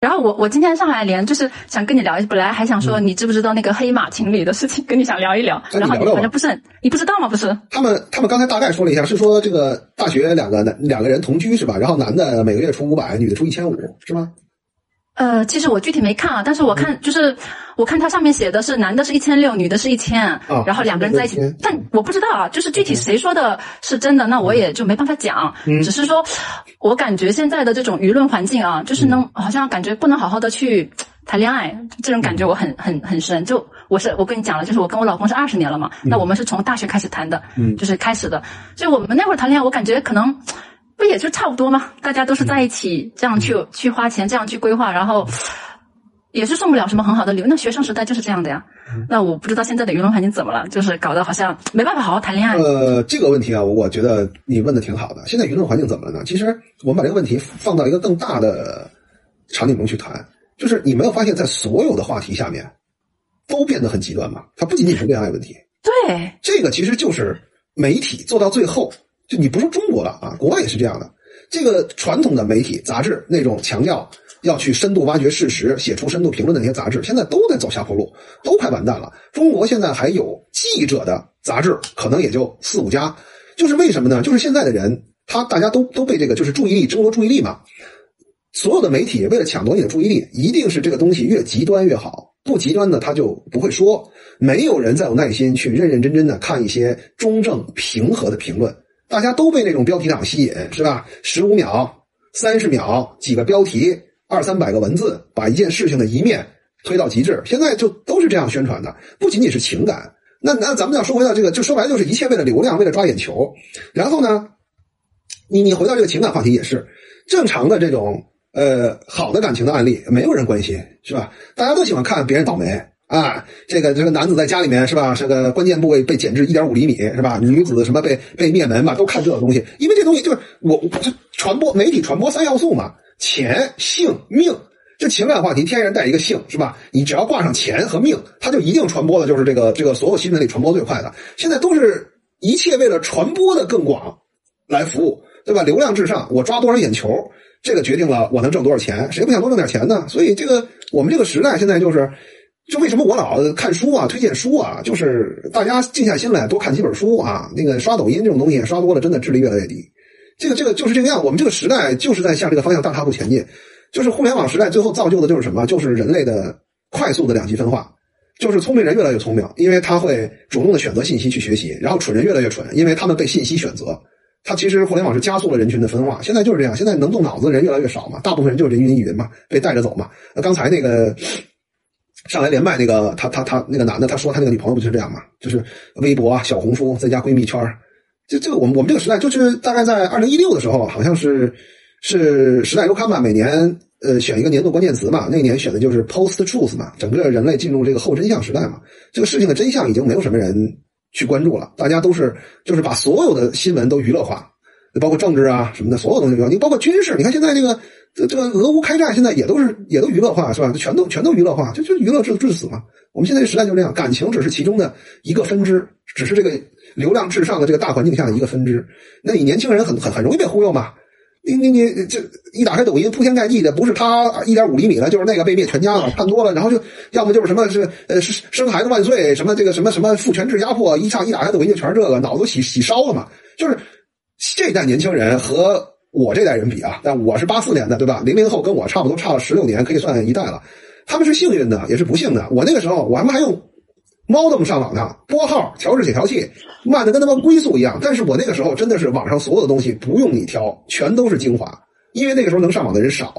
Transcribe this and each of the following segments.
然后我我今天上来连就是想跟你聊，本来还想说你知不知道那个黑马情侣的事情，跟你想聊一聊。然后你反正不是你不知道吗？不是？他们他们刚才大概说了一下，是说这个大学两个男两个人同居是吧？然后男的每个月出五百，女的出一千五是吗？呃，其实我具体没看啊，但是我看就是我看它上面写的是男的是一千六，女的是一千，然后两个人在一起，但我不知道啊，就是具体谁说的是真的，那我也就没办法讲，只是说，我感觉现在的这种舆论环境啊，就是能好像感觉不能好好的去谈恋爱，这种感觉我很很很深。就我是我跟你讲了，就是我跟我老公是二十年了嘛，那我们是从大学开始谈的，就是开始的，所以我们那会儿谈恋爱，我感觉可能。不也就差不多吗？大家都是在一起这样去去花钱，这样去规划，然后也是送不了什么很好的礼物。那学生时代就是这样的呀。那我不知道现在的舆论环境怎么了，就是搞得好像没办法好好谈恋爱。呃，这个问题啊，我觉得你问的挺好的。现在舆论环境怎么了呢？其实我们把这个问题放到一个更大的场景中去谈，就是你没有发现，在所有的话题下面都变得很极端吗？它不仅仅是恋爱问题。对，这个其实就是媒体做到最后。就你不说中国了啊，国外也是这样的。这个传统的媒体杂志那种强调要去深度挖掘事实、写出深度评论的那些杂志，现在都在走下坡路，都快完蛋了。中国现在还有记者的杂志，可能也就四五家。就是为什么呢？就是现在的人，他大家都都被这个就是注意力争夺注意力嘛。所有的媒体为了抢夺你的注意力，一定是这个东西越极端越好，不极端的他就不会说。没有人再有耐心去认认真真的看一些中正平和的评论。大家都被那种标题党吸引，是吧？十五秒、三十秒，几个标题，二三百个文字，把一件事情的一面推到极致。现在就都是这样宣传的，不仅仅是情感。那那咱们要说回到这个，就说白了就是一切为了流量，为了抓眼球。然后呢，你你回到这个情感话题也是正常的这种呃好的感情的案例，没有人关心，是吧？大家都喜欢看别人倒霉。啊，这个这个男子在家里面是吧？这个关键部位被剪至一点五厘米是吧？女子什么被被灭门嘛？都看这个东西，因为这东西就是我这传播媒体传播三要素嘛，钱、性、命。这情感话题天然带一个性是吧？你只要挂上钱和命，它就一定传播的就是这个这个所有新闻里传播最快的。现在都是一切为了传播的更广来服务，对吧？流量至上，我抓多少眼球，这个决定了我能挣多少钱。谁不想多挣点钱呢？所以这个我们这个时代现在就是。就为什么我老看书啊，推荐书啊，就是大家静下心来多看几本书啊。那个刷抖音这种东西刷多了，真的智力越来越低。这个这个就是这个样。我们这个时代就是在向这个方向大踏步前进。就是互联网时代最后造就的就是什么？就是人类的快速的两极分化。就是聪明人越来越聪明，因为他会主动的选择信息去学习；然后蠢人越来越蠢，因为他们被信息选择。他其实互联网是加速了人群的分化。现在就是这样，现在能动脑子的人越来越少嘛，大部分人就是人云亦云嘛，被带着走嘛。那刚才那个。上来连麦那个他他他那个男的他说他那个女朋友不就是这样吗？就是微博啊、小红书再加闺蜜圈就这个我们我们这个时代就是大概在二零一六的时候，好像是是时代周刊吧，每年呃选一个年度关键词嘛，那年选的就是 post truth 嘛，整个人类进入这个后真相时代嘛，这个事情的真相已经没有什么人去关注了，大家都是就是把所有的新闻都娱乐化，包括政治啊什么的，所有东西都，你包括军事，你看现在这个。这这个俄乌开战现在也都是也都娱乐化是吧？全都全都娱乐化，就就娱乐至至死嘛。我们现在这时代就这样，感情只是其中的一个分支，只是这个流量至上的这个大环境下的一个分支。那你年轻人很很很容易被忽悠嘛？你你你这一打开抖音，铺天盖地的不是他一点五厘米了，就是那个被灭全家了，看多了，然后就要么就是什么是呃生生孩子万岁，什么这个什么什么父权制压迫，一唱一打开抖音就全是这个，脑子洗洗烧了嘛。就是这代年轻人和。我这代人比啊，但我是八四年的，对吧？零零后跟我差不多，差了十六年，可以算一代了。他们是幸运的，也是不幸的。我那个时候，我他妈还用猫么上网呢，拨号、调制解调器，慢的跟他妈龟速一样。但是我那个时候真的是网上所有的东西不用你挑，全都是精华，因为那个时候能上网的人少。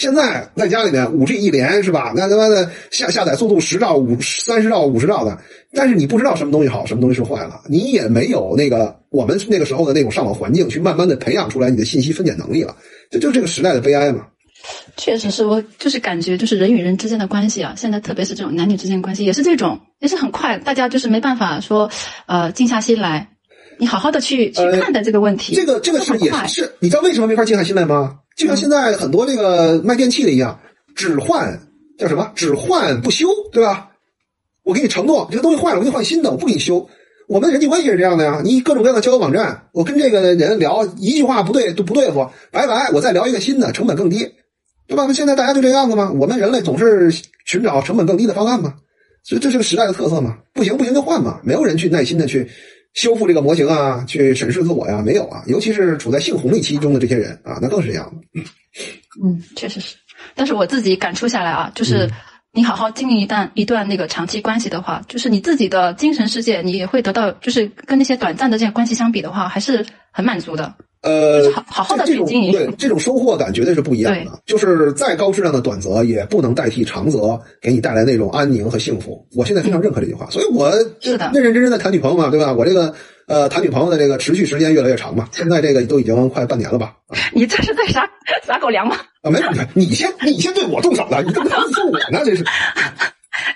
现在在家里面五 G 一连是吧？那他妈的下下载速度十兆、五三十兆、五十兆的，但是你不知道什么东西好，什么东西是坏了，你也没有那个我们那个时候的那种上网环境去慢慢的培养出来你的信息分解能力了，这就是这个时代的悲哀嘛。确实是我就是感觉就是人与人之间的关系啊，现在特别是这种男女之间关系也是这种，也是很快，大家就是没办法说呃静下心来，你好好的去去看待这个问题。这个这个是也是，你知道为什么没法静下心来吗？就像现在很多这个卖电器的一样，只换叫什么？只换不修，对吧？我给你承诺，这个东西坏了，我给你换新的，我不给你修。我们人际关系是这样的呀，你各种各样的交友网站，我跟这个人聊一句话不对都不对付，拜拜，我再聊一个新的，成本更低。对吧？那现在大家就这样子吗？我们人类总是寻找成本更低的方案嘛，所以这是个时代的特色嘛。不行不行就换嘛，没有人去耐心的去修复这个模型啊，去审视自我呀，没有啊。尤其是处在性红利期中的这些人啊，那更是这样的。嗯，确实是。但是我自己感触下来啊，就是你好好经营一段一段那个长期关系的话，就是你自己的精神世界，你也会得到，就是跟那些短暂的这些关系相比的话，还是很满足的。呃，好好好的这种，对这种收获感绝对是不一样的。就是再高质量的短则，也不能代替长则给你带来那种安宁和幸福。我现在非常认可这句话，所以我是的认认真真的谈女朋友嘛，对吧？我这个呃谈女朋友的这个持续时间越来越长嘛，现在这个都已经快半年了吧？你这是在撒撒狗粮吗？啊，没有，你先你先对我动手的，你怎么能说我呢？这是。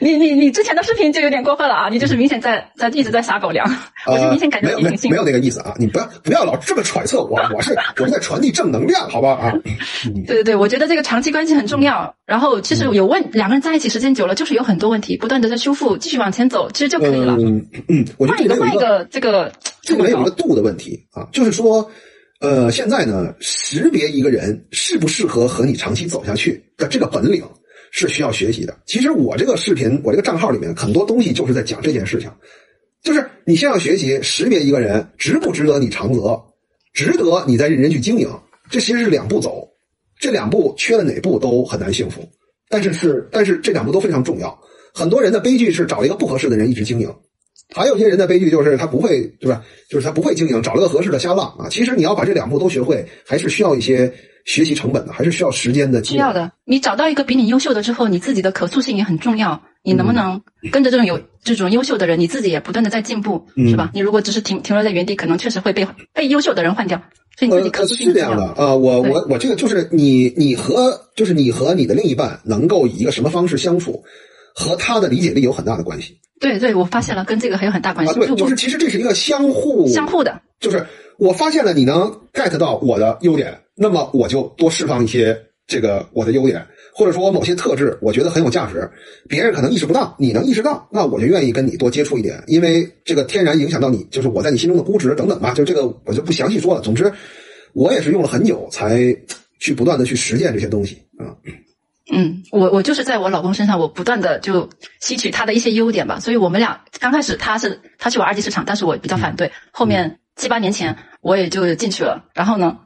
你你你之前的视频就有点过分了啊！你就是明显在在一直在撒狗粮，我就明显感觉没有没没有那个意思啊！你不要不要老这么揣测我，我是我是在传递正能量，好吧啊？对对对，我觉得这个长期关系很重要。然后其实有问两个人在一起时间久了，就是有很多问题，不断的在修复，继续往前走，其实就可以了。嗯嗯，我觉得换一个这个这个没有一个度的问题啊，就是说，呃，现在呢，识别一个人适不适合和你长期走下去的这个本领。是需要学习的。其实我这个视频，我这个账号里面很多东西就是在讲这件事情，就是你先要学习识别一个人值不值得你长择，值得你再认真去经营。这其实是两步走，这两步缺了哪步都很难幸福。但是是，但是这两步都非常重要。很多人的悲剧是找了一个不合适的人一直经营，还有些人的悲剧就是他不会，对吧？就是他不会经营，找了个合适的瞎浪啊。其实你要把这两步都学会，还是需要一些。学习成本的还是需要时间的，需要的。你找到一个比你优秀的之后，你自己的可塑性也很重要。你能不能跟着这种有这种优秀的人，你自己也不断的在进步，是吧？你如果只是停停留在原地，可能确实会被被优秀的人换掉。所以你自己可塑性是这样的啊。我我我这个就是你你和就是你和你的另一半能够以一个什么方式相处，和他的理解力有很大的关系。对对，我发现了，跟这个还有很大关系。对，就是其实这是一个相互相互的，就是我发现了你能 get 到我的优点。那么我就多释放一些这个我的优点，或者说我某些特质，我觉得很有价值，别人可能意识不到，你能意识到，那我就愿意跟你多接触一点，因为这个天然影响到你，就是我在你心中的估值等等吧，就这个我就不详细说了。总之，我也是用了很久才去不断的去实践这些东西啊。嗯，我我就是在我老公身上，我不断的就吸取他的一些优点吧，所以我们俩刚开始他是他去玩二级市场，但是我比较反对，后面七八年前我也就进去了，然后呢。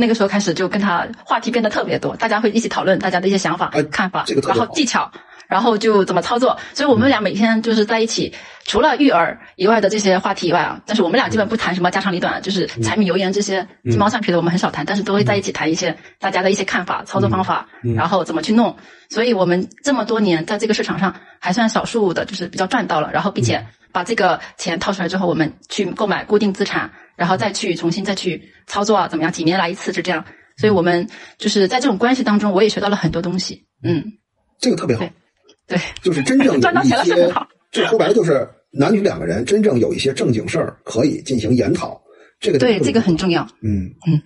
那个时候开始就跟他话题变得特别多，大家会一起讨论大家的一些想法、看法，然后技巧，然后就怎么操作。所以我们俩每天就是在一起，除了育儿以外的这些话题以外啊，但是我们俩基本不谈什么家长里短，就是柴米油盐这些鸡毛蒜皮的我们很少谈，但是都会在一起谈一些大家的一些看法、操作方法，然后怎么去弄。所以我们这么多年在这个市场上还算少数的，就是比较赚到了，然后并且把这个钱掏出来之后，我们去购买固定资产。然后再去重新再去操作啊，怎么样？几年来一次是这样，所以我们就是在这种关系当中，我也学到了很多东西。嗯，这个特别好，对，就是真正赚到钱了是很好。就说白了，就是男女两个人真正有一些正经事儿可以进行研讨，这个对这个很重要。嗯嗯，